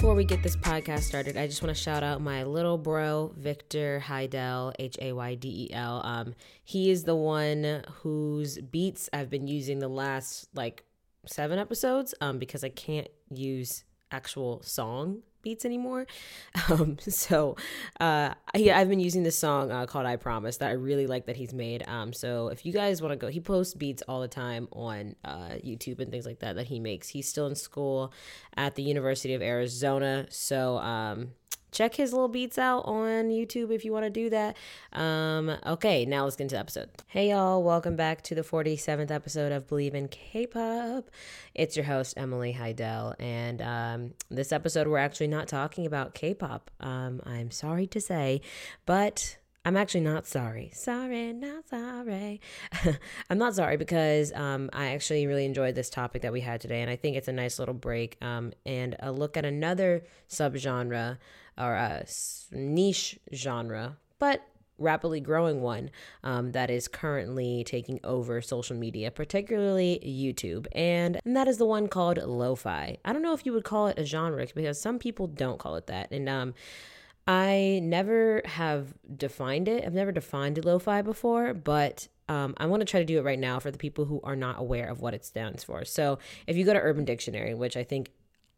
Before we get this podcast started, I just want to shout out my little bro, Victor Haydel, H A Y D E L. Um, he is the one whose beats I've been using the last like seven episodes um, because I can't use actual song beats anymore. Um, so uh, yeah, I've been using this song uh, called "I Promise" that I really like that he's made. Um, so if you guys want to go, he posts beats all the time on uh, YouTube and things like that that he makes. He's still in school at the University of Arizona, so um, check his little beats out on YouTube if you want to do that. Um, okay, now let's get into the episode. Hey y'all, welcome back to the 47th episode of Believe in K-pop. It's your host Emily Haydel, and um, this episode we're actually not talking about K-pop. Um, I'm sorry to say, but I'm actually not sorry. Sorry, not sorry. I'm not sorry because um, I actually really enjoyed this topic that we had today, and I think it's a nice little break um, and a look at another subgenre or a niche genre, but rapidly growing one um, that is currently taking over social media, particularly YouTube, and, and that is the one called lo-fi. I don't know if you would call it a genre because some people don't call it that, and um, I never have defined it. I've never defined lo-fi before, but um, I want to try to do it right now for the people who are not aware of what it stands for. So if you go to Urban Dictionary, which I think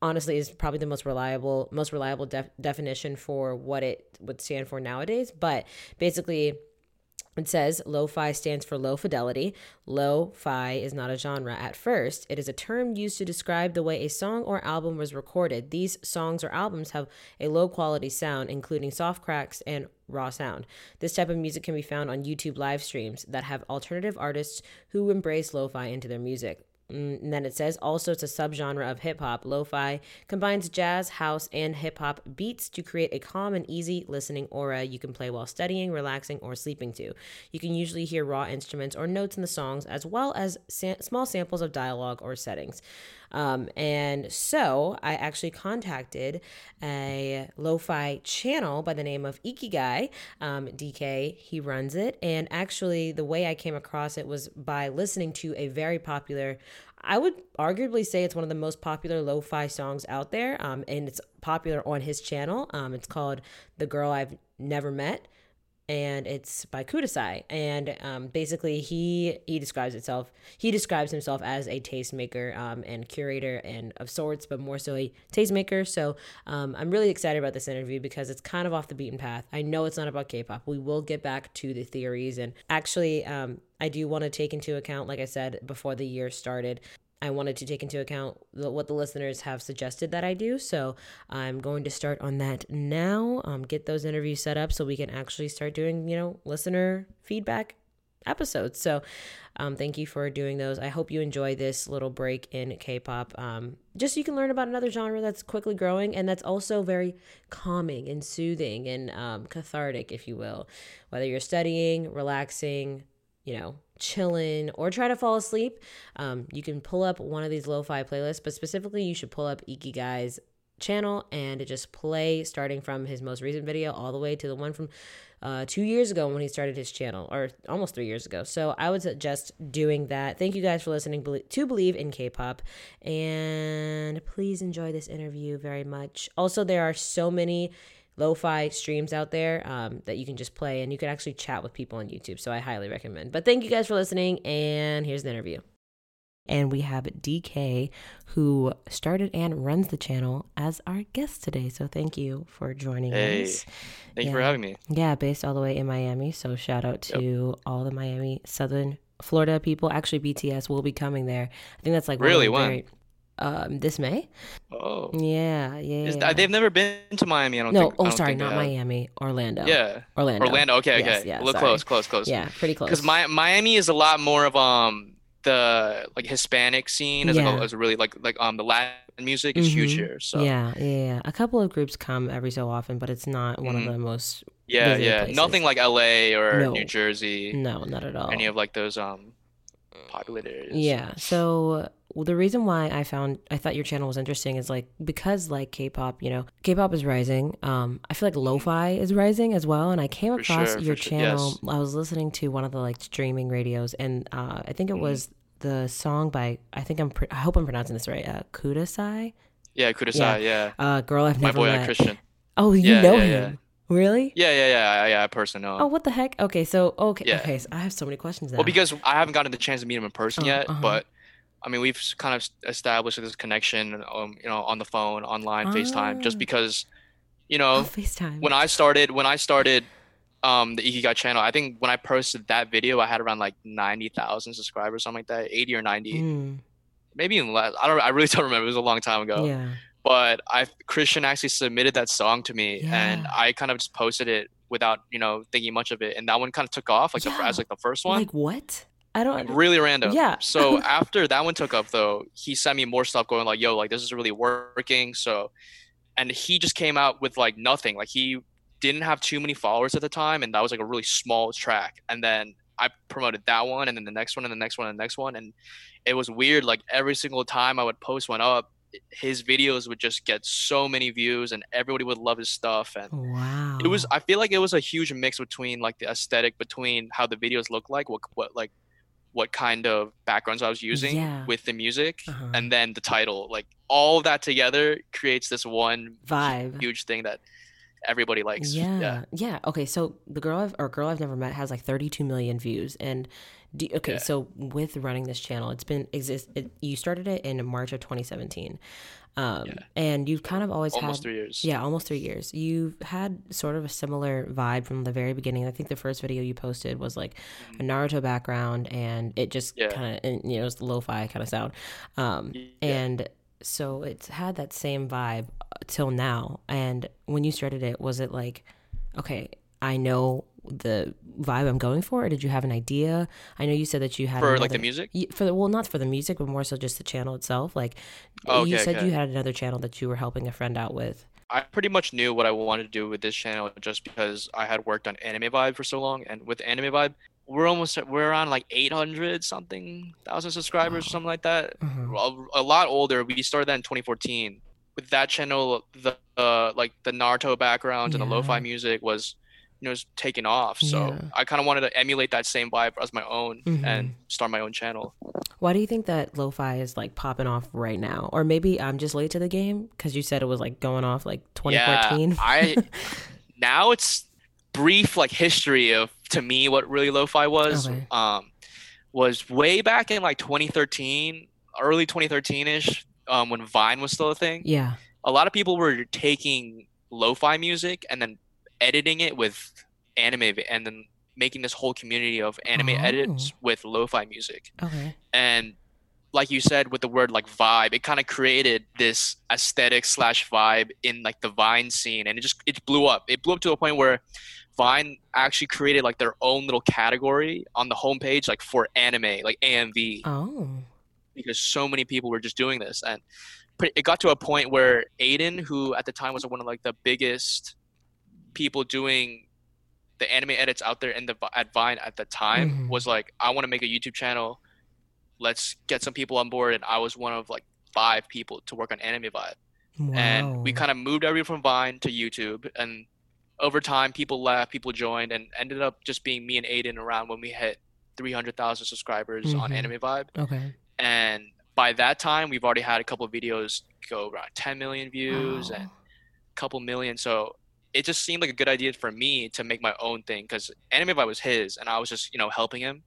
honestly is probably the most reliable most reliable def- definition for what it would stand for nowadays but basically it says lo-fi stands for low fidelity. Lo-fi is not a genre at first. It is a term used to describe the way a song or album was recorded. These songs or albums have a low quality sound, including soft cracks and raw sound. This type of music can be found on YouTube live streams that have alternative artists who embrace lo-fi into their music. Mm, and then it says also it's a subgenre of hip hop. Lo fi combines jazz, house, and hip hop beats to create a calm and easy listening aura you can play while studying, relaxing, or sleeping to. You can usually hear raw instruments or notes in the songs, as well as sa- small samples of dialogue or settings. Um, and so I actually contacted a lo fi channel by the name of Ikigai. Um, DK, he runs it. And actually, the way I came across it was by listening to a very popular I would arguably say it's one of the most popular lo fi songs out there. Um, and it's popular on his channel. Um, it's called The Girl I've Never Met and it's by Kudasai. And um, basically, he he describes itself. He describes himself as a tastemaker um, and curator and of sorts, but more so a tastemaker. So um, I'm really excited about this interview because it's kind of off the beaten path. I know it's not about K-pop. We will get back to the theories and actually. Um, I do want to take into account, like I said before the year started, I wanted to take into account the, what the listeners have suggested that I do. So I'm going to start on that now. Um, get those interviews set up so we can actually start doing, you know, listener feedback episodes. So um, thank you for doing those. I hope you enjoy this little break in K-pop. Um, just so you can learn about another genre that's quickly growing and that's also very calming and soothing and um, cathartic, if you will. Whether you're studying, relaxing, you know, chilling or try to fall asleep, um, you can pull up one of these lo-fi playlists, but specifically you should pull up Ikigai's channel and just play starting from his most recent video all the way to the one from uh, two years ago when he started his channel, or almost three years ago. So I would suggest doing that. Thank you guys for listening to Believe in K-pop, and please enjoy this interview very much. Also, there are so many lo-fi streams out there um, that you can just play and you can actually chat with people on youtube. So i highly recommend. But thank you guys for listening and here's the interview. And we have dk who started and runs the channel as our guest today. So thank you for joining hey, us. thank yeah. you for having me. Yeah based all the way in miami. So shout out to yep. all the miami southern florida people. Actually bts will be coming there. I think that's like really? when um, this May. Oh. Yeah, yeah. Is, they've never been to Miami. I don't no, think. oh, sorry, not Miami. Orlando. Yeah. Orlando. Orlando. Okay, yes, okay. Yeah, Look sorry. close, close, close. Yeah, pretty close. Because Miami is a lot more of um the like Hispanic scene as, Yeah. a, as a really like like um the Latin music is huge Mhm. here. So Yeah, yeah, yeah. A couple of groups come every so often, but it's not one Mhm. of the most. yeah, yeah. places. Nothing like LA or No. New Jersey. No, not at all. Any of like those um populated is. Yeah. So the reason why I found I thought your channel was interesting is like because like K-pop, you know, K-pop is rising. Um, I feel like lo-fi is rising as well. And I came For across sure, your for sure, channel. yes. I was listening to one of the like streaming radios, and uh, I think it Mm-hmm. was the song by I think I'm pr- I hope I'm pronouncing this right. Uh, Kudasai. Yeah, Kudasai, yeah. Uh, girl I've My never boy uh, met. Christian. Oh, you Yeah, know yeah, him? Really? Yeah, yeah, yeah, yeah. I personally know. Oh, what the heck? Okay, so okay, Yeah. okay. So I have so many questions now. Well, because I haven't gotten the chance to meet him in person Oh, yet, uh-huh. but I mean, we've kind of established this connection, um, you know, on the phone, online, FaceTime, just Ah. because, you oh, know, FaceTime. when I started, when I started, um, the Ikigai channel, I think when I posted that video, I had around like ninety thousand subscribers, something like that, eighty or ninety, Mm, maybe even less. I don't, I really don't remember. It was a long time ago. yeah. But I Christian actually submitted that song to me, and I kind of just posted it without, you know, thinking much of it, and that one kind of took off, like the, as like the first one Like what? I don't. really random. Yeah. So after that one took up though, he sent me more stuff going like, yo, like this is really working. So and he just came out with like nothing. Like he didn't have too many followers at the time and that was like a really small track. And then I promoted that one and then the next one and the next one and the next one. And it was weird. Like every single time I would post one up, his videos would just get so many views and everybody would love his stuff and Wow. it was i feel like it was a huge mix between like the aesthetic between how the videos look like what what like what kind of backgrounds i was using Yeah. with the music Uh-huh. and then the title like all of that together creates this one vibe. huge thing that everybody likes Yeah, yeah. Okay, so the girl I've or girl I've never met has like 32 million views, and do, okay, Yeah. so with running this channel, it's been exist. It, you started it in March of 2017, um, Yeah. and you've kind of always almost had three years yeah, almost three years. You've had sort of a similar vibe from the very beginning. I think the first video you posted was like a Naruto background, and it just Mm-hmm. Yeah. kind of you know it was the lo-fi kind of sound, um, Yeah. and so it's had that same vibe till now. And when you started it, was it like, okay, I know the vibe I'm going for, or did you have an idea? I know you said that you had for like the music for the well, not for the music, but more so just the channel itself. Like Oh, you said, okay. you had another channel that you were helping a friend out with. i pretty much knew what i wanted to do with this channel just because i had worked on anime vibe for so long and with anime vibe we're almost we're around like 800 something thousand subscribers or Wow. something like that Mhm. a, a lot older. We started that in 2014. With that channel, the uh, like the Naruto backgrounds and the lo-fi music was, you know, was taking off. So Yeah. I kind of wanted to emulate that same vibe as my own Mhm. and start my own channel. Why do you think that lo-fi is like popping off right now? Or maybe I'm just late to the game because you said it was like going off like 2014. Yeah, I now it's brief like history of to me what really lo-fi was. Okay. Um, was way back in like 2013, early 2013ish, um, when Vine was still a thing. yeah. a lot of people were taking lo-fi music and then editing it with anime and then making this whole community of anime Oh. edits with lo-fi music Okay. and like you said with the word like vibe it kind of created this aesthetic slash vibe in like the vine scene and it just it blew up it blew up to a point where vine actually created like their own little category on the homepage like for anime like amv Oh. because so many people were just doing this and it got to a point where aiden who at the time was one of like the biggest people doing the anime edits out there in the at vine at the time Mhm. was like i want to make a youtube channel let's get some people on board and i was one of like five people to work on anime vibe Wow. and we kind of moved everyone from vine to youtube and over time people left people joined and ended up just being me and aiden around when we hit 300000 subscribers on Mhm. anime vibe Okay. and by that time we've already had a couple of videos go around 10 million views and a couple million so it just seemed like a good idea for me to make my own thing because anime vibe was his and i was just you know helping him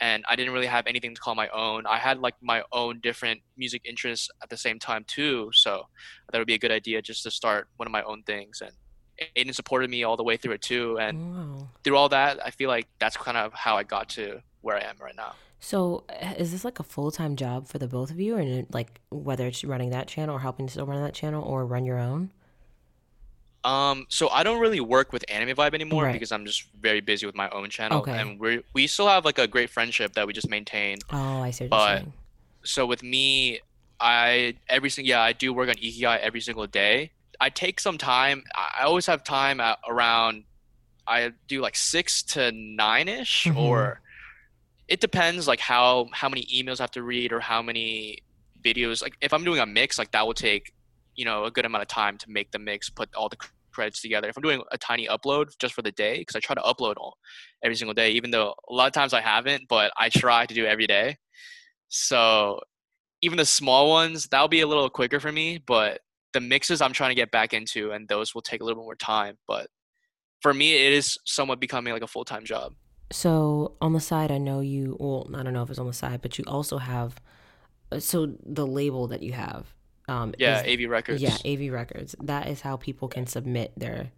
and i didn't really have anything to call my own i had like my own different music interests at the same time too so that would be a good idea just to start one of my own things and aiden supported me all the way through it too and Wow. through all that i feel like that's kind of how i got to where i am right now So, is this like a full time job for the both of you, and like whether it's running that channel or helping to still run that channel, or run your own? Um, so I don't really work with Anime Vibe anymore Right. because I'm just very busy with my own channel, Okay. and we we still have like a great friendship that we just maintain. Oh, I see But- So with me, I every single yeah I do work on Ikigai every single day. I take some time. I always have time around. I do like six to nine ish Mhm. or it depends like how how many emails I have to read or how many videos. Like if I'm doing a mix, like that will take you know a good amount of time to make the mix, put all the credits together. If I'm doing a tiny upload just for the day, because I try to upload all every single day, even though a lot of times I haven't, but I try to do every day. So even the small ones, that'll be a little quicker for me. But the mixes I'm trying to get back into, and those will take a little bit more time. But for me, it is somewhat becoming like a full time job. So on the side, I know you. Well, I don't know if it's on the side, but you also have. uh, So the label that you have. Um, Yeah, is- AV Records. Yeah, AV Records. That is how people can submit their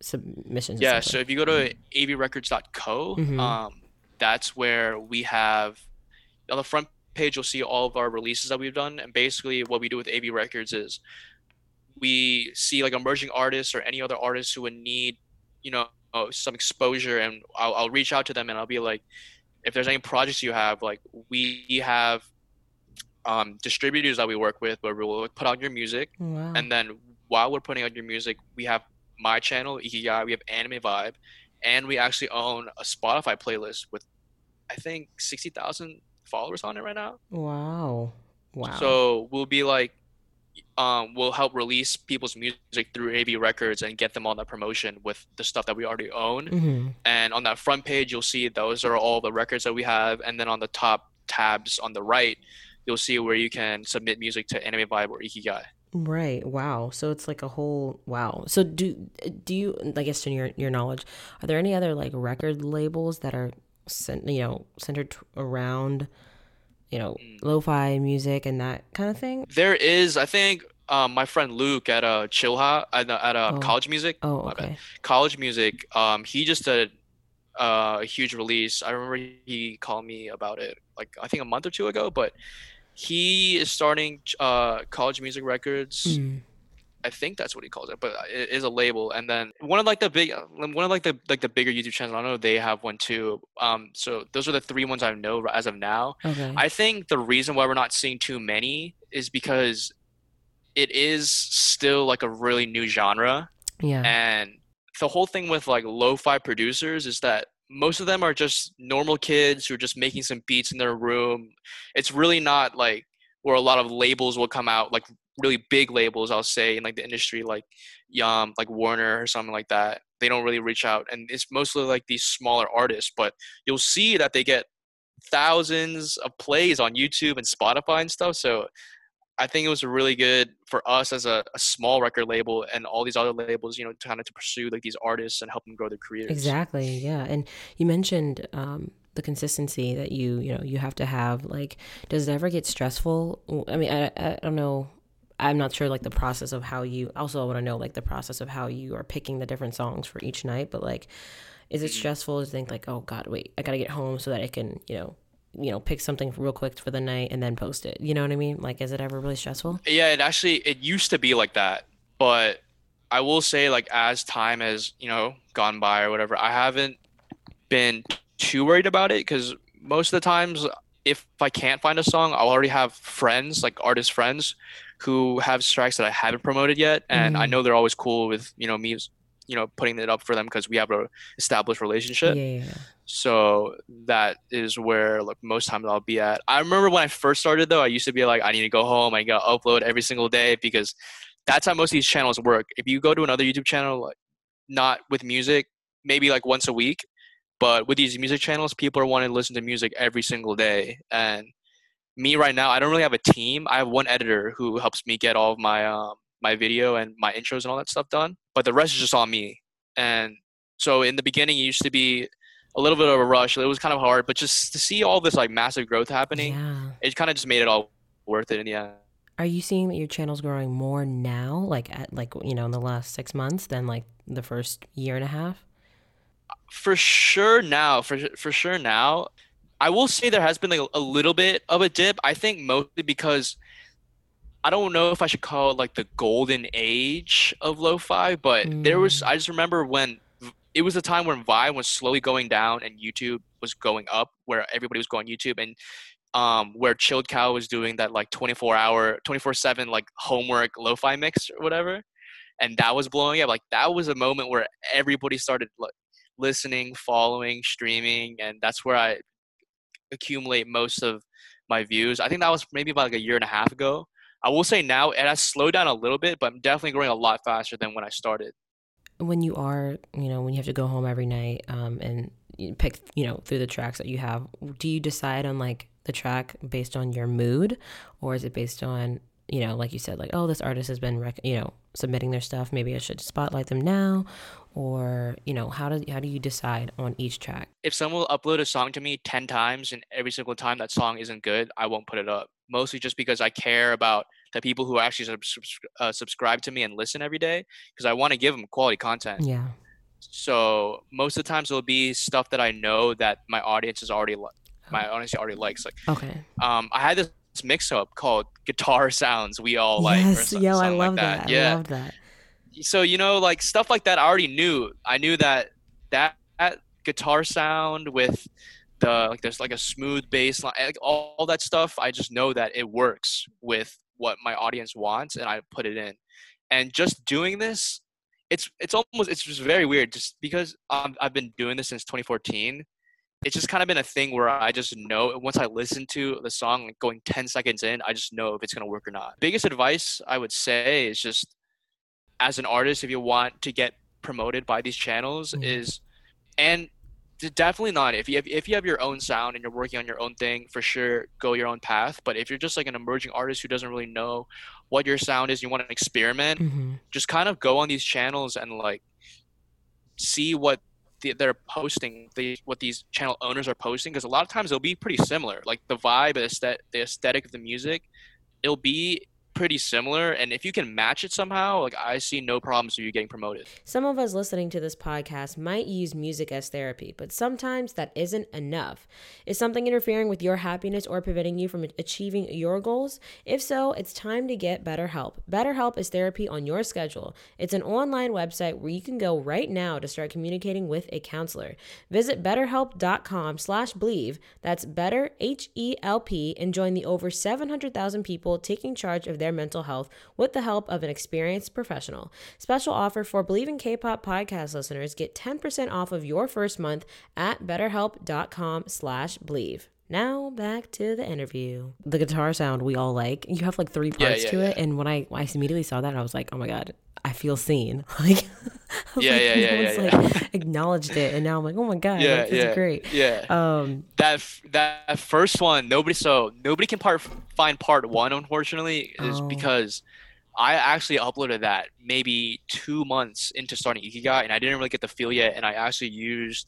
submissions. Yeah, so if you go to avrecords.co, Mhm. um, that's where we have on the front page. You'll see all of our releases that we've done, and basically what we do with AV Records is we see like emerging artists or any other artists who would need, you know, some exposure, and I'll, I'll reach out to them and I'll be like, if there's any projects you have, like we have um, distributors that we work with where we'll put out your music Wow. and then while we're putting out your music, we have my channel, Ikigai, we have Anime Vibe, and we actually own a Spotify playlist with I think sixty thousand followers on it right now. wow. Wow. So we'll be like um, we'll help release people's music through AV Records and get them on that promotion with the stuff that we already own. hmm And on that front page, you'll see those are all the records that we have. And then on the top tabs on the right, you'll see where you can submit music to Anime Vibe or Ikigai. Right. Wow. So it's like a whole wow. So do do you I guess in your your knowledge, are there any other like record labels that are cent, you know centered around you know Mm. lo-fi music and that kind of thing? There is, I think, um, my friend Luke at uh, Chillha at, at uh, Oh. College Music. Oh, okay. College Music. Um, he just did uh, a huge release. I remember he called me about it like I think a month or two ago. But he is starting uh, College Music Records. Mm. I think that's what he calls it, but it is a label. And then one of like the big, one of like the like the bigger YouTube channels. I know they have one too. Um, so those are the three ones I know as of now. Okay. I think the reason why we're not seeing too many is because it is still like a really new genre. yeah. And the whole thing with like lo-fi producers is that most of them are just normal kids who are just making some beats in their room. It's really not like where a lot of labels will come out, like really big labels, I'll say, in like the industry, like um, like Warner or something like that. They don't really reach out, and it's mostly like these smaller artists. But you'll see that they get thousands of plays on YouTube and Spotify and stuff. So I think it was really good for us as a, a small record label and all these other labels, you know, to kind of to pursue like these artists and help them grow their careers. Exactly. Yeah. And you mentioned um, the consistency that you, you know, you have to have. Like, does it ever get stressful? I mean, I, I don't know. I'm not sure, like, the process of how you, also, I want to know, like, the process of how you are picking the different songs for each night. But, like, is it Mhm. stressful to think, like, oh, God, wait, I got to get home so that I can, you know, you know, pick something real quick for the night and then post it. You know what I mean? Like, is it ever really stressful? Yeah, it actually it used to be like that, but I will say like as time has you know gone by or whatever, I haven't been too worried about it because most of the times if I can't find a song, I'll already have friends like artist friends who have tracks that I haven't promoted yet, and I Mhm. know they're always cool with you know me, you know putting it up for them because we have a established relationship. Yeah, yeah, yeah. So that is where like most times I'll be at. I remember when I first started though, I used to be like, I need to go home, I gotta upload every single day because that's how most of these channels work. If you go to another YouTube channel, like not with music, maybe like once a week, but with these music channels, people are wanting to listen to music every single day. And me right now, I don't really have a team. I have one editor who helps me get all of my um my video and my intros and all that stuff done. But the rest is just on me. And so in the beginning, it used to be a little bit of a rush. It was kind of hard, but just to see all this like massive growth happening, Yeah. it kind of just made it all worth it in the end. Are you seeing that your channel's growing more now, like at like you know in the last six months than like the first year and a half? For sure now, for for sure now, I will say there has been like a, a little bit of a dip. I think mostly because I don't know if I should call it like the golden age of lo-fi, but there was Mm. I just remember when it was a time when Vine was slowly going down and YouTube was going up, where everybody was going YouTube and um where Chilled Cow was doing that like 24 hour 24/7 like homework lo-fi mix or whatever and that was blowing up like that was a moment where everybody started like listening following streaming and that's where I accumulate most of my views. I think that was maybe about like a year and a half ago. I will say now it has slowed down a little bit, but I'm definitely growing a lot faster than when I started. When you are, you know, when you have to go home every night um, and you pick, you know, through the tracks that you have, do you decide on like the track based on your mood, or is it based on, you know, like you said, like, oh, this artist has been, rec- you know, submitting their stuff. Maybe I should spotlight them now, or you know, how do how do you decide on each track? If someone will upload a song to me ten times and every single time that song isn't good, I won't put it up. Mostly just because I care about the people who actually subs- uh, subscribe to me and listen every day, because I want to give them quality content. Yeah. So most of the times it'll be stuff that I know that my audience is already li- my audience already likes. Like, Okay. um, I had this mix up called "Guitar Sounds We All Like." yes. so- Yo, I love like that. I Yeah. love that. so you know like stuff like that i already knew i knew that that, that guitar sound with the like there's like a smooth bass line like all, all that stuff i just know that it works with what my audience wants and i put it in. And just doing this it's it's almost it's just very weird just because um, i've been doing this since 2014 it's just kind of been a thing where i just know once i listen to the song like going 10 seconds in i just know if it's going to work or not. Biggest advice i would say is just as an artist if you want to get promoted by these channels Mhm. is and definitely not. If you have if you have your own sound and you're working on your own thing for sure go your own path. But if you're just like an emerging artist who doesn't really know what your sound is you want to experiment hmm just kind of go on these channels and like see what the, they're posting the what these channel owners are posting because a lot of times they'll be pretty similar. Like the vibe the aesthetic, the aesthetic of the music it'll be pretty similar and if you can match it somehow like i see no problems with you getting promoted Some of us listening to this podcast might use music as therapy, but sometimes that isn't enough. Is something interfering with your happiness or preventing you from achieving your goals? If so, it's time to get better BetterHelp. BetterHelp is therapy on your schedule. It's an online website where you can go right now to start communicating with a counselor. Visit betterhelp.com slash believe. That's better, H-E-L-P, and join the over 700,000 people taking charge of their mental health with the help of an experienced professional. Special offer for Believe in K-pop podcast listeners. Get 10% off of your first month at betterhelp.com slash believe. Now back to the interview. The guitar sound we all like. You have like three parts yeah, to it. And when I, I immediately saw that, I was like, oh my God, I feel seen. Like, Yeah, like, yeah, yeah, yeah, like, yeah. acknowledged it. And now I'm like, oh my God, yeah like, this yeah is great. yeah Um, that that first one nobody so nobody can part find part one unfortunately is Oh. because i actually uploaded that maybe two months into starting ikigai and i didn't really get the feel yet and i actually used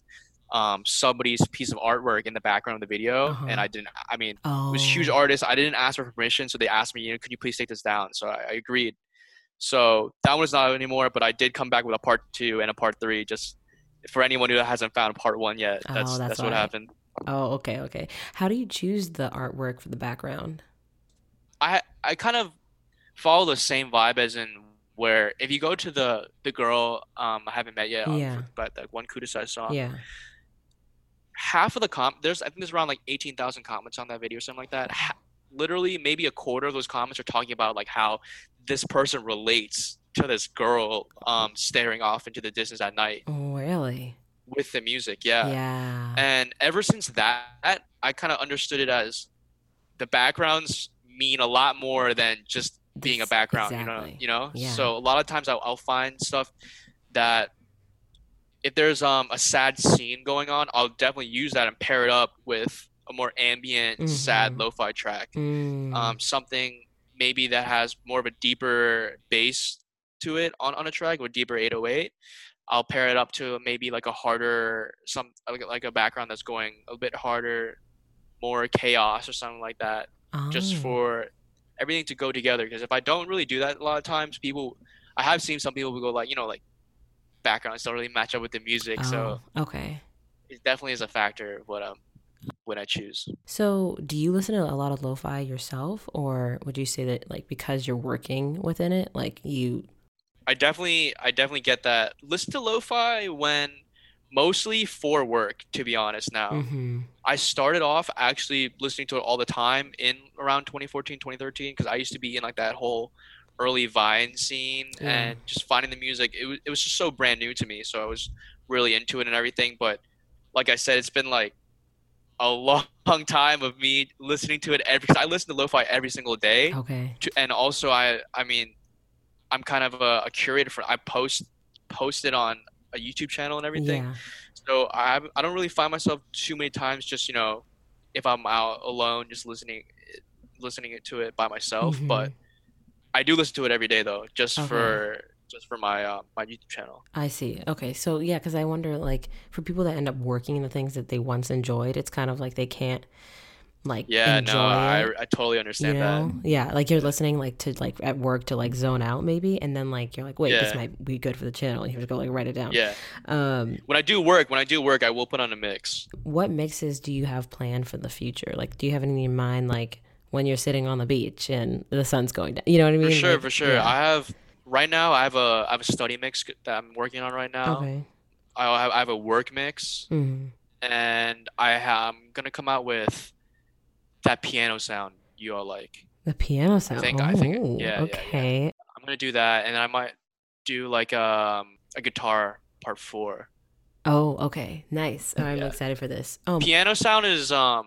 um, somebody's piece of artwork in the background of the video Uh-huh. and i didn't i mean oh, it was huge artist i didn't ask for permission so they asked me you know could you please take this down so i, I agreed so that one's not anymore but i did come back with a part two and a part three just for anyone who hasn't found part one yet Oh, that's that's that's what happened Oh, okay, okay. How do you choose the artwork for the background? I I kind of follow the same vibe as in where if you go to the the girl um I haven't met yet um, Yeah. but that one Kudasai song yeah. half of the comp, there's I think there's around like 18,000 comments on that video or something like that ha- literally maybe a quarter of those comments are talking about like how this person relates to this girl um staring off into the distance at night Oh, really? with the music yeah Yeah. and ever since that I kind of understood it as the backgrounds mean a lot more than just being a background exactly. you know you know Yeah. so a lot of times I'll, I'll find stuff that if there's um a sad scene going on i'll definitely use that and pair it up with a more ambient sad Mhm. lo-fi track Mm. um something maybe that has more of a deeper bass to it on, on a track with deeper 808 i'll pair it up to maybe like a harder some like, like a background that's going a bit harder more chaos or something like that just Oh. for everything to go together. Because if I don't really do that a lot of times, people, I have seen some people who go like, you know, like backgrounds don't really match up with the music. So Oh, okay. it definitely is a factor of what um when I choose. So, do you listen to a lot of lo-fi yourself, or would you say that like because you're working within it, like you? I definitely, I definitely get that. Listen to lo-fi when mostly for work, to be honest. Now Mhm. I started off actually listening to it all the time in around 2014, 2013, because I used to be in like that whole early Vine scene Yeah. and just finding the music. It was, it was just so brand new to me. So I was really into it and everything. But like I said, it's been like a long, time of me listening to it every. Cause I listen to lo-fi every single day, Okay. to, and also I I mean, I'm kind of a, a curator for. I post post it on a YouTube channel and everything. Yeah. So I I don't really find myself too many times just you know, if I'm out alone just listening listening to it by myself. But Mhm. I do listen to it every day though, just Okay. for just for my uh, my YouTube channel. I see. Okay. So yeah, because I wonder, like, for people that end up working in the things that they once enjoyed, it's kind of like they can't, like, Yeah, no, I. I totally understand you that. Yeah, like you're listening like to like at work to like zone out maybe, and then like you're like, wait, this might be good for the channel. And you have to go like write it down. Yeah. Um, When I do work, when I do work, I will put on a mix. what mixes do you have planned for the future? Like, do you have anything in mind, like when you're sitting on the beach and the sun's going down? You know what I mean? For sure, Like, for sure. yeah. I have right now. I have a I have a study mix that I'm working on right now. Okay. I have I have a work mix, mm-hmm. and I have, I'm gonna come out with that piano sound you all like. The piano sound. think- I think- Oh, yeah, yeah, yeah. okay. I'm gonna do that, and I might do like um a guitar part four. Oh, okay. Nice. Oh, I'm Yeah. excited for this. Oh, Piano sound is um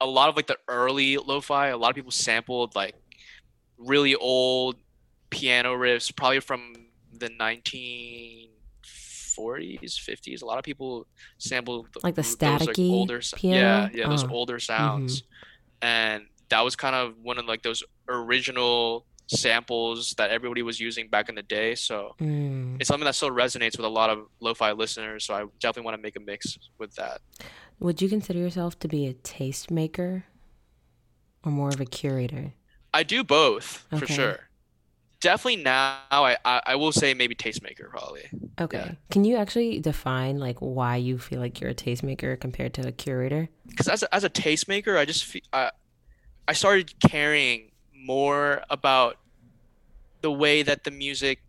a lot of like the early lo-fi. A lot of people sampled like really old piano riffs, probably from the 1940s, 50s. A lot of people sampled Like the those, like, staticky older, s- piano? yeah, yeah, those Oh. older sounds, and that was kind of one of like those original samples that everybody was using back in the day. So mm. it's something that still resonates with a lot of lo-fi listeners. So I definitely want to make a mix with that. Would you consider yourself to be a tastemaker or more of a curator? I do both for sure. Definitely now, I, I I will say maybe tastemaker probably. Okay. Can you actually define like why you feel like you're a tastemaker compared to a curator? Because as a, as a tastemaker, I just feel, I I started caring more about the way that the music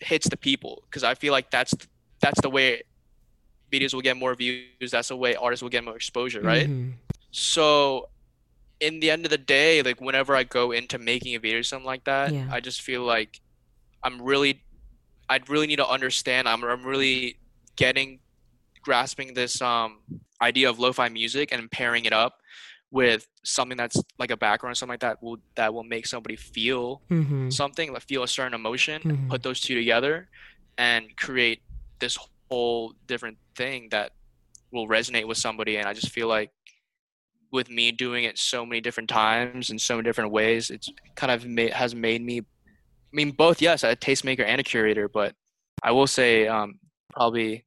hits the people. Because I feel like that's that's the way videos will get more views. That's the way artists will get more exposure, right? Mhm. So, in the end of the day, like whenever I go into making a video or something like that, Yeah. I just feel like I'm really, I really need to understand. I'm I'm really getting, grasping this um idea of lo-fi music and pairing it up with something that's like a background or something like that will that will make somebody feel Mhm. something, like feel a certain emotion. Mhm. Put those two together, and create this whole different thing that will resonate with somebody. And I just feel like with me doing it so many different times in so many different ways, it's kind of made, has made me. I mean, both yes, a tastemaker and a curator, but I will say um, probably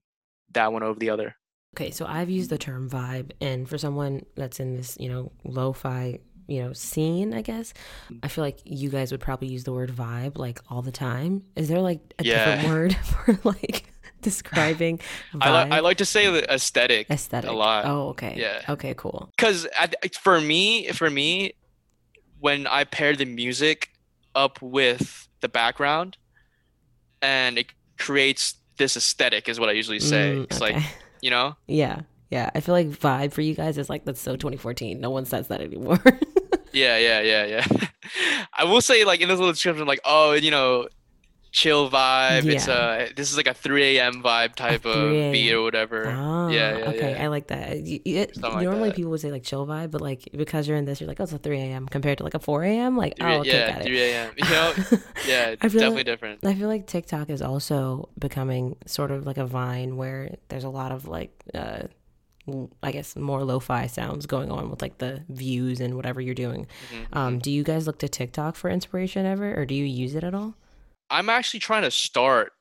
that one over the other. Okay, so I've used the term vibe, and for someone that's in this, you know, lo-fi, you know, scene, I guess, I feel like you guys would probably use the word vibe like all the time. Is there like a different word for like describing? I, li- I like to say the aesthetic aesthetic. a lot. Oh, okay. Yeah. Okay, cool. because for me for me when i pair the music up with the background and it creates this aesthetic is what i usually say Mm, it's like you know yeah, yeah. I feel like vibe for you guys is like that's so 2014. No one says that anymore. yeah yeah yeah yeah i will say like in this little description like oh you know chill vibe it's a this is like a 3 a.m vibe type 3 of beat or whatever Ah, yeah yeah okay, yeah I like that. It- Something like normally that. people would say like chill vibe, but like because you're in this, you're like, oh, it's a 3 a.m. compared to like a 4 a.m. Like, oh, okay, yeah got 3 it. a.m you know yeah I it's feel definitely like- different I feel like TikTok is also becoming sort of like a vine where there's a lot of like, uh, I guess more lo-fi sounds going on with like the views and whatever you're doing. Mhm, Um, do you guys look to TikTok for inspiration ever, or do you use it at all? I'm actually trying to start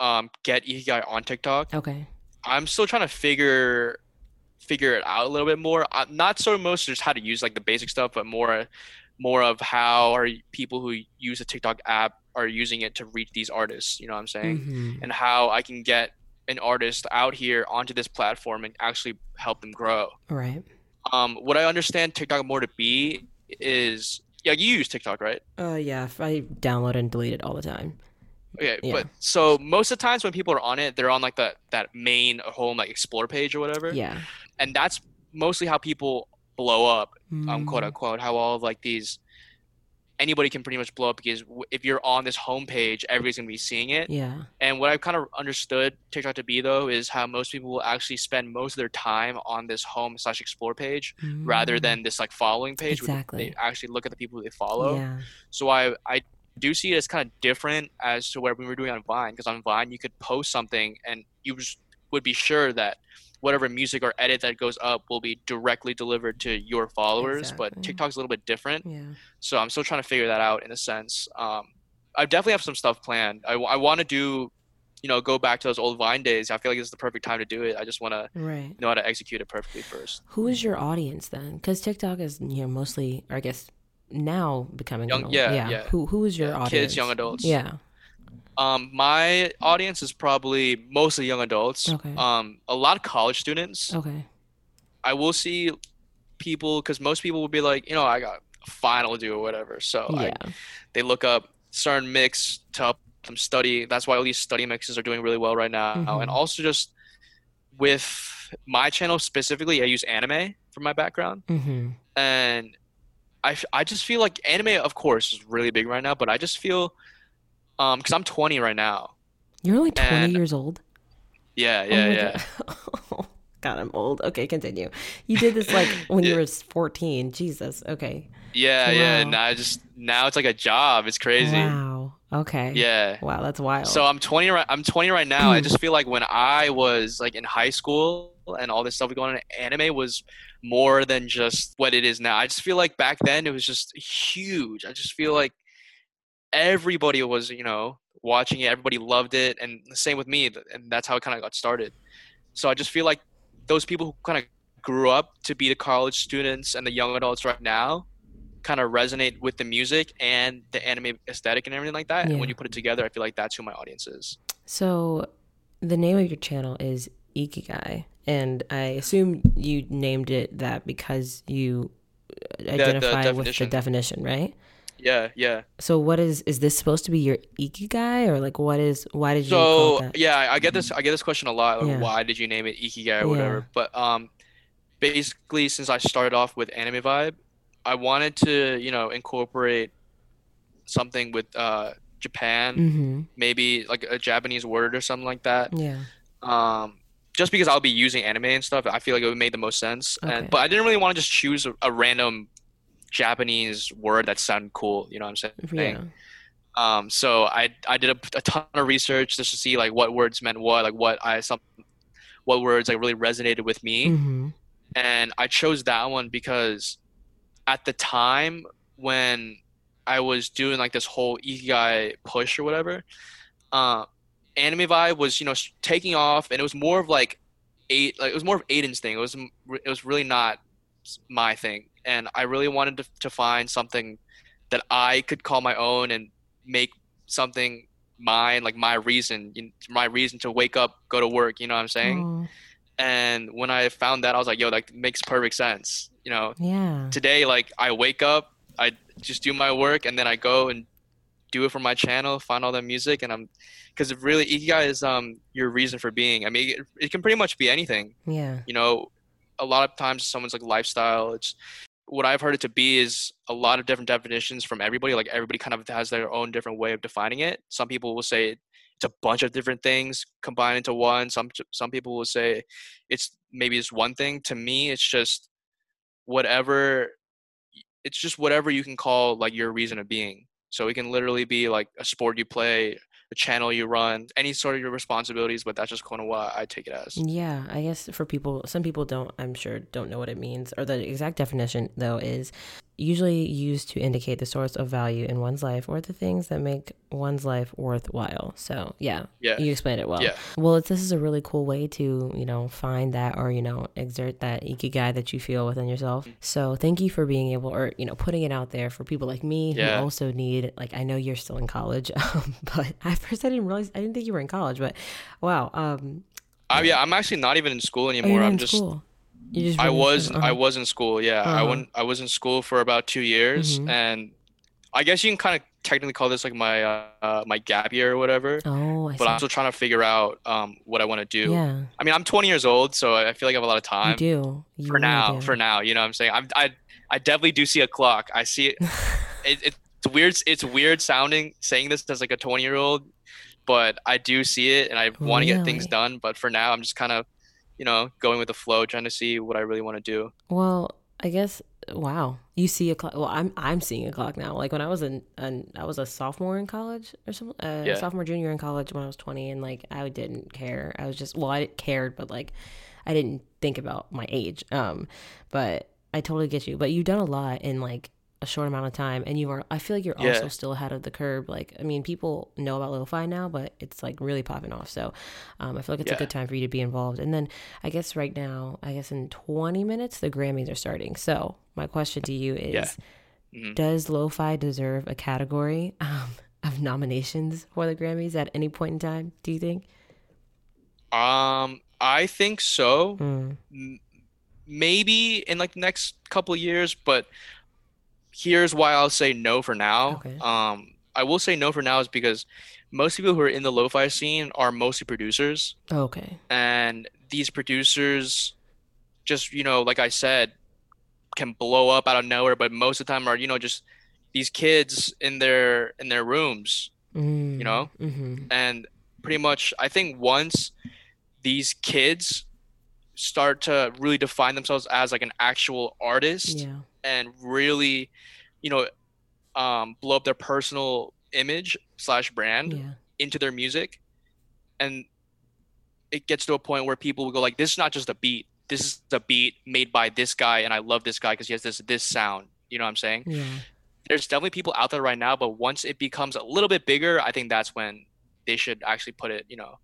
um get ikigai on tiktok Okay. I'm still trying to figure figure it out a little bit more. Uh, not so much just how to use like the basic stuff, but more more of how are people who use the TikTok app are using it to reach these artists. You know what I'm saying? Mhm. And how I can get an artist out here onto this platform and actually help them grow. Right. Um, what I understand TikTok more to be is yeah, you use TikTok, right? Uh, yeah. I download and delete it all the time. Okay, Yeah. but so most of the times when people are on it, they're on like that that main home like explore page or whatever. Yeah. and that's mostly how people blow up um quote Mm. unquote how all of like these anybody can pretty much blow up because if you're on this homepage, everybody's gonna be seeing it. Yeah. And what I've kind of understood TikTok to be though is how most people will actually spend most of their time on this home slash explore page rather Mm. than this like following page. where They actually look at the people they follow. Yeah. So I I do see it as kind of different as to where we were doing on Vine because on Vine you could post something and you just would be sure that whatever music or edit that goes up will be directly delivered to your followers. But Exactly. TikTok's a little bit different. Yeah. So I'm still trying to figure that out in a sense. Um, I definitely have some stuff planned. I, I want to do, you know, go back to those old Vine days. I feel like this is the perfect time to do it. I just want to know how to execute it perfectly first. Who is your audience then? Because TikTok is you know mostly, or I guess now becoming Young- old- yeah, yeah. Who who is your Yeah, audience? kids, young adults. Yeah. Um, my audience is probably mostly young adults. Okay. Um, a lot of college students. Okay. I will see people because most people will be like, you know, I got a final due or whatever. So I, Yeah. they look up certain mix to help them study. That's why all these study mixes are doing really well right now. Mhm. And also just with my channel specifically, I use anime for my background, Mm-hmm. and I, I just feel like anime, of course, is really big right now. But I just feel, um, because I'm 20 right now. You're only 20 And- years old. Yeah, Oh yeah, my yeah. God. God, I'm old. Okay, continue. You did this like when you Yeah. were 14. Jesus. Okay. Yeah, yeah. Wow. And I just now it's like a job. It's crazy. Wow. Okay. Yeah. Wow, that's wild. So I'm 20 right I'm 20 right now. I just feel like when I was like in high school and all this stuff going on, anime was more than just what it is now. I just feel like back then it was just huge. I just feel like everybody was, you know, watching it. Everybody loved it, and the same with me. And that's how it kind of got started. So I just feel like those people who kind of grew up to be the college students and the young adults right now kind of resonate with the music and the anime aesthetic and everything like that. And when you put it together, I feel like that's who my audience is. So, the name of your channel is Ikigai, and I assume you named it that because you the identify with the definition, right? Yeah, yeah. So, what is is this supposed to be your Ikigai, or like what is why did you So yeah, I get this. I get this question a lot. Like, Yeah. Why did you name it Ikigai or Yeah. whatever? But um, basically, since I started off with Anime Vibe, I wanted to you know incorporate something with uh Japan, Mm-hmm. maybe like a Japanese word or something like that. Yeah. Um, just because I'll be using anime and stuff, I feel like it would make the most sense. Okay. And but I didn't really want to just choose a, a random Japanese word that sounded cool. You know what I'm saying? Yeah. Um, so I I did a, a ton of research just to see like what words meant what, like what I some what words like really resonated with me, Mm-hmm. and I chose that one because at the time when I was doing like this whole ikigai push or whatever, uh, anime vibe was you know taking off, and it was more of like eight like it was more of Aiden's thing. It was it was really not my thing, and I really wanted to to find something that I could call my own and make something mine, like my reason, my reason to wake up, go to work. You know what I'm saying? Oh, And when I found that, I was like, yo, that makes perfect sense. You know, yeah. today, like, I wake up, I just do my work, and then I go and do it for my channel, find all the music, and I'm, because really, Ikigai is um your reason for being. I mean, it, it can pretty much be anything. Yeah. You know, a lot of times someone's like lifestyle. It's what I've heard it to be is a lot of different definitions from everybody. Like everybody kind of has their own different way of defining it. Some people will say it's a bunch of different things combined into one. Some some people will say it's maybe it's one thing. To me, it's just whatever. It's just whatever you can call like your reason of being. So it can literally be like a sport you play, a channel you run, any sort of your responsibilities. But that's just kind of what I take it as. Yeah, I guess for people, some people don't, I'm sure, don't know what it means. Or the exact definition, though, is usually used to indicate the source of value in one's life or the things that make one's life worthwhile. So, yeah, Yeah. you explained it well. Yeah. Well, it's, this is a really cool way to, you know, find that or, you know, exert that ikigai that you feel within yourself. So, thank you for being able, or, you know, putting it out there for people like me Yeah. who also need, like, I know you're still in college, um, but at first I didn't realize, I didn't think you were in college, but wow. Um, I, yeah, I'm actually not even in school Oh, anymore. I'm in just school. You just I was I uh-huh. was in school. Yeah, I Uh-huh. went I was in school for about two years, Mhm. and I guess you can kind of technically call this like my uh, my gap year or whatever. Oh, I But I'm see. still trying to figure out um what I want to do. Yeah, I mean, I'm 20 years old, so I feel like I have a lot of you time do. You for really now. do. For now, you know what I'm saying? I'm, I I definitely do see a clock. I see it. it, it It's weird. It's weird sounding saying this as like a 20 year old, but I do see it and I want to get things done. But for now, I'm just kind of, you know, going with the flow, trying to see what I really want to do. Well, I guess wow. You see a clock. Well, I'm I'm seeing a clock now. Like when I was in, an, I was a sophomore in college or something. Uh, Yeah. sophomore junior in college when I was 20, and like I didn't care. I was just well, I cared, but like I didn't think about my age. Um, but I totally get you. But you've done a lot in like a short amount of time, and you are. I feel like you're also still ahead of the curve. Like I mean, people know about lo-fi now, but it's like really popping off. So um, I feel like it's a good time for you to be involved. And then I guess right now, I guess in 20 minutes, the Grammys are starting. So my question to you is Yeah. Mhm. Does lo fi deserve a category um, of nominations for the Grammys at any point in time, do you think? Um, I think so. Mm. Maybe in like the next couple of years, but here's why I'll say no for now. Okay. Um, I will say no for now is because most people who are in the lo-fi scene are mostly producers, Okay. and these producers just, you know, like I said, can blow up out of nowhere, but most of the time are, you know, just these kids in their in their rooms Mm. You know? Mm-hmm. and pretty much I think once these kids start to really define themselves as like an actual artist Yeah. and really you know um, blow up their personal image slash brand Yeah. into their music and it gets to a point where people will go like this is not just a beat this is a beat made by this guy and i love this guy because he has this this sound you know what i'm saying Yeah. there's definitely people out there right now but once it becomes a little bit bigger i think that's when they should actually put it you know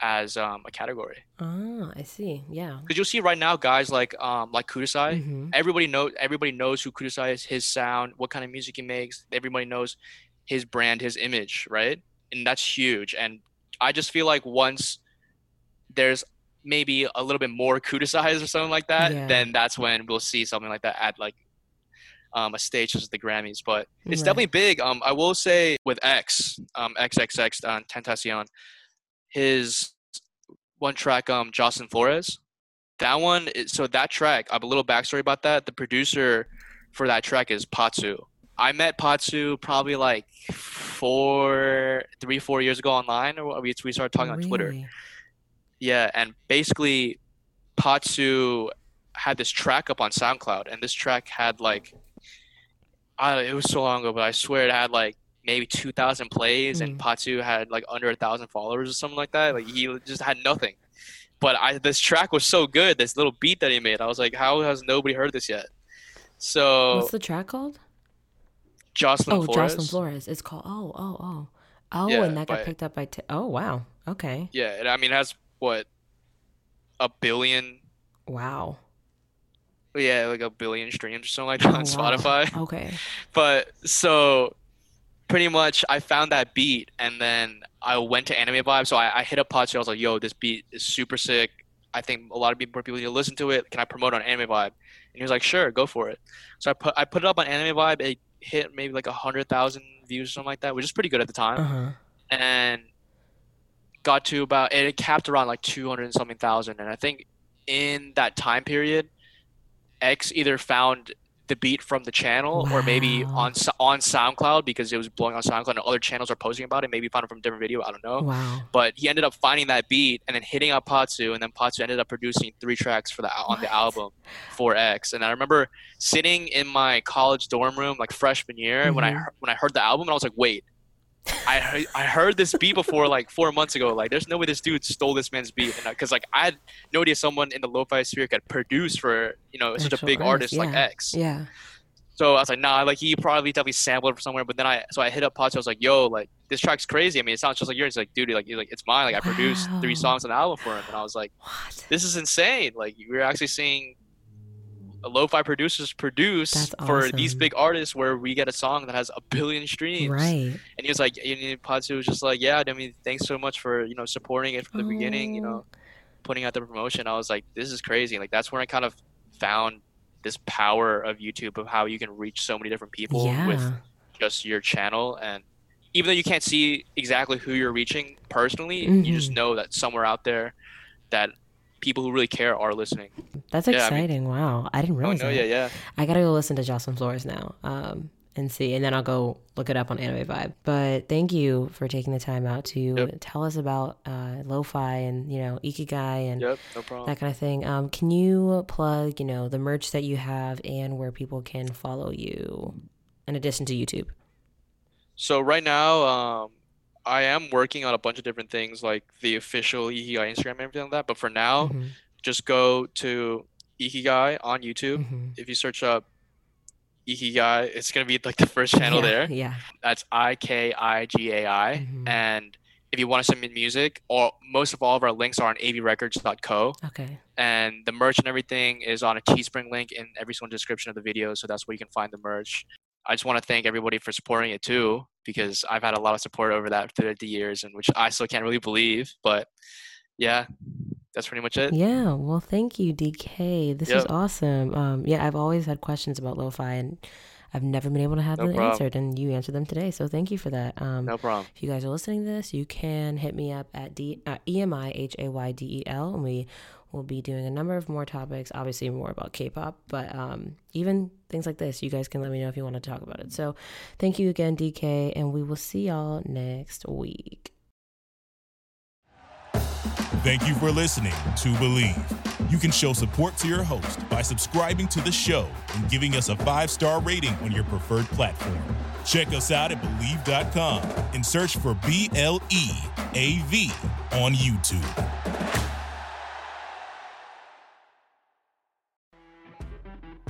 as um, a category Ah, I see. Yeah. because you'll see right now guys like um like kudasai hmm everybody knows everybody knows who kudasai is his sound what kind of music he makes everybody knows his brand his image right and that's huge and i just feel like once there's maybe a little bit more kudasais or something like that Yeah. then that's when we'll see something like that at like um, a stage such as the Grammys, but it's Right. definitely big. Um, I will say with X, um, XXX on Tentacion, his one track, um, Jocelyn Flores, that one. Is, so that track, I have a little backstory about that. The producer for that track is Potsu. I met Potsu probably like four, three, four years ago online, or we we started talking on Twitter. Really? Yeah, and basically, Potsu had this track up on SoundCloud, and this track had like, I it was so long ago, but I swear it had like maybe two thousand plays, and hmm. Patu had like under a thousand followers or something like that. Like he just had nothing. But I this track was so good, this little beat that he made. I was like, how has nobody heard this yet? So What's the track called? Jocelyn oh, Flores. Jocelyn Flores. It's called. Oh, oh, oh. Oh, Yeah, and that got by- picked up by. T- oh, wow. Okay. Yeah, and I mean, it has what a billion Wow. yeah, like a billion streams or something like oh, that Oh, on wow. Spotify. Okay. But so pretty much I found that beat and then I went to Anime Vibe. So I, I hit up Potsu. I was like, yo, this beat is super sick. I think a lot of people people need to listen to it. Can I promote on Anime Vibe? And he was like, sure, go for it. So I put I put it up on Anime Vibe. It hit maybe like a hundred thousand views or something like that, which is pretty good at the time. Uh huh. And got to about it capped around like two hundred and something thousand. And I think in that time period, X either found the beat from the channel or maybe on on SoundCloud because it was blowing on SoundCloud and other channels are posting about it. Maybe found it from a different video. I don't know. Wow. But he ended up finding that beat and then hitting up Potsu, and then Potsu ended up producing three tracks for the on What? the album for X. And I remember sitting in my college dorm room like freshman year when I Mhm. when I heard the album, and I was like, wait. I heard, I heard this beat before like four months ago. Like, there's no way this dude stole this man's beat, because uh, like I had no idea someone in the lo-fi sphere could produce for you know such a big artist, artist like. X. Yeah. So I was like, nah, like he probably definitely sampled it from somewhere. But then I, so I hit up Potsu. I was like, yo, like this track's crazy. I mean, it sounds just like yours. He's like, dude, like, like it's mine. Like I produced three songs on the album for him, and I was like, What? this is insane. Like we're actually seeing lo-fi producers produce That's for these big artists where we get a song that has a billion streams. Right. And he was like, and Potsu was just like, yeah, I mean, thanks so much for you know supporting it from the beginning. You know, putting out the promotion. I was like, this is crazy. Like that's when I kind of found this power of YouTube of how you can reach so many different people Yeah. with just your channel and even though you can't see exactly who you're reaching personally you just Mhm. know that somewhere out there that people who really care are listening That's Yeah, I mean- exciting. wow. I didn't oh realize no that. yeah yeah I gotta go listen to Jocelyn Flores now. Um, and see, and then I'll go look it up on Anime Vibe. But thank you for taking the time out to Yep. tell us about uh, lo-fi and you know ikigai and Yep, no problem. that kind of thing. Um, can you plug, you know, the merch that you have and where people can follow you, in addition to YouTube? So right now, um, I am working on a bunch of different things like the official Ikigai Instagram and everything like that. But for now, Mhm, just go to Ikigai on YouTube. mhm. If you search up Ikigai, it's gonna be like the first channel Yeah, there. Yeah. That's I K I G A I. Mhm. And if you want to submit music, or most of all of our links are on avrecords.co. Okay. And the merch and everything is on a Teespring link in every single description of the video. So that's where you can find the merch. I just want to thank everybody for supporting it too, because I've had a lot of support over that through the years, and which I still can't really believe. But yeah, that's pretty much it. Yeah, well, thank you, DK. This is awesome. Um, yeah, I've always had questions about lo-fi, and I've never been able to have No them problem. answered, and you answered them today. So thank you for that. Um, No problem. if you guys are listening to this, you can hit me up at D uh, E M I H A Y D E L, and we will be doing a number of more topics. Obviously, more about K-pop, but um, even things like this, you guys can let me know if you want to talk about it. So, thank you again, DK, and we will see y'all next week. Thank you for listening to Bleav. You can show support to your host by subscribing to the show and giving us a five star rating on your preferred platform. Check us out at Bleav.com and search for B L E A V on YouTube.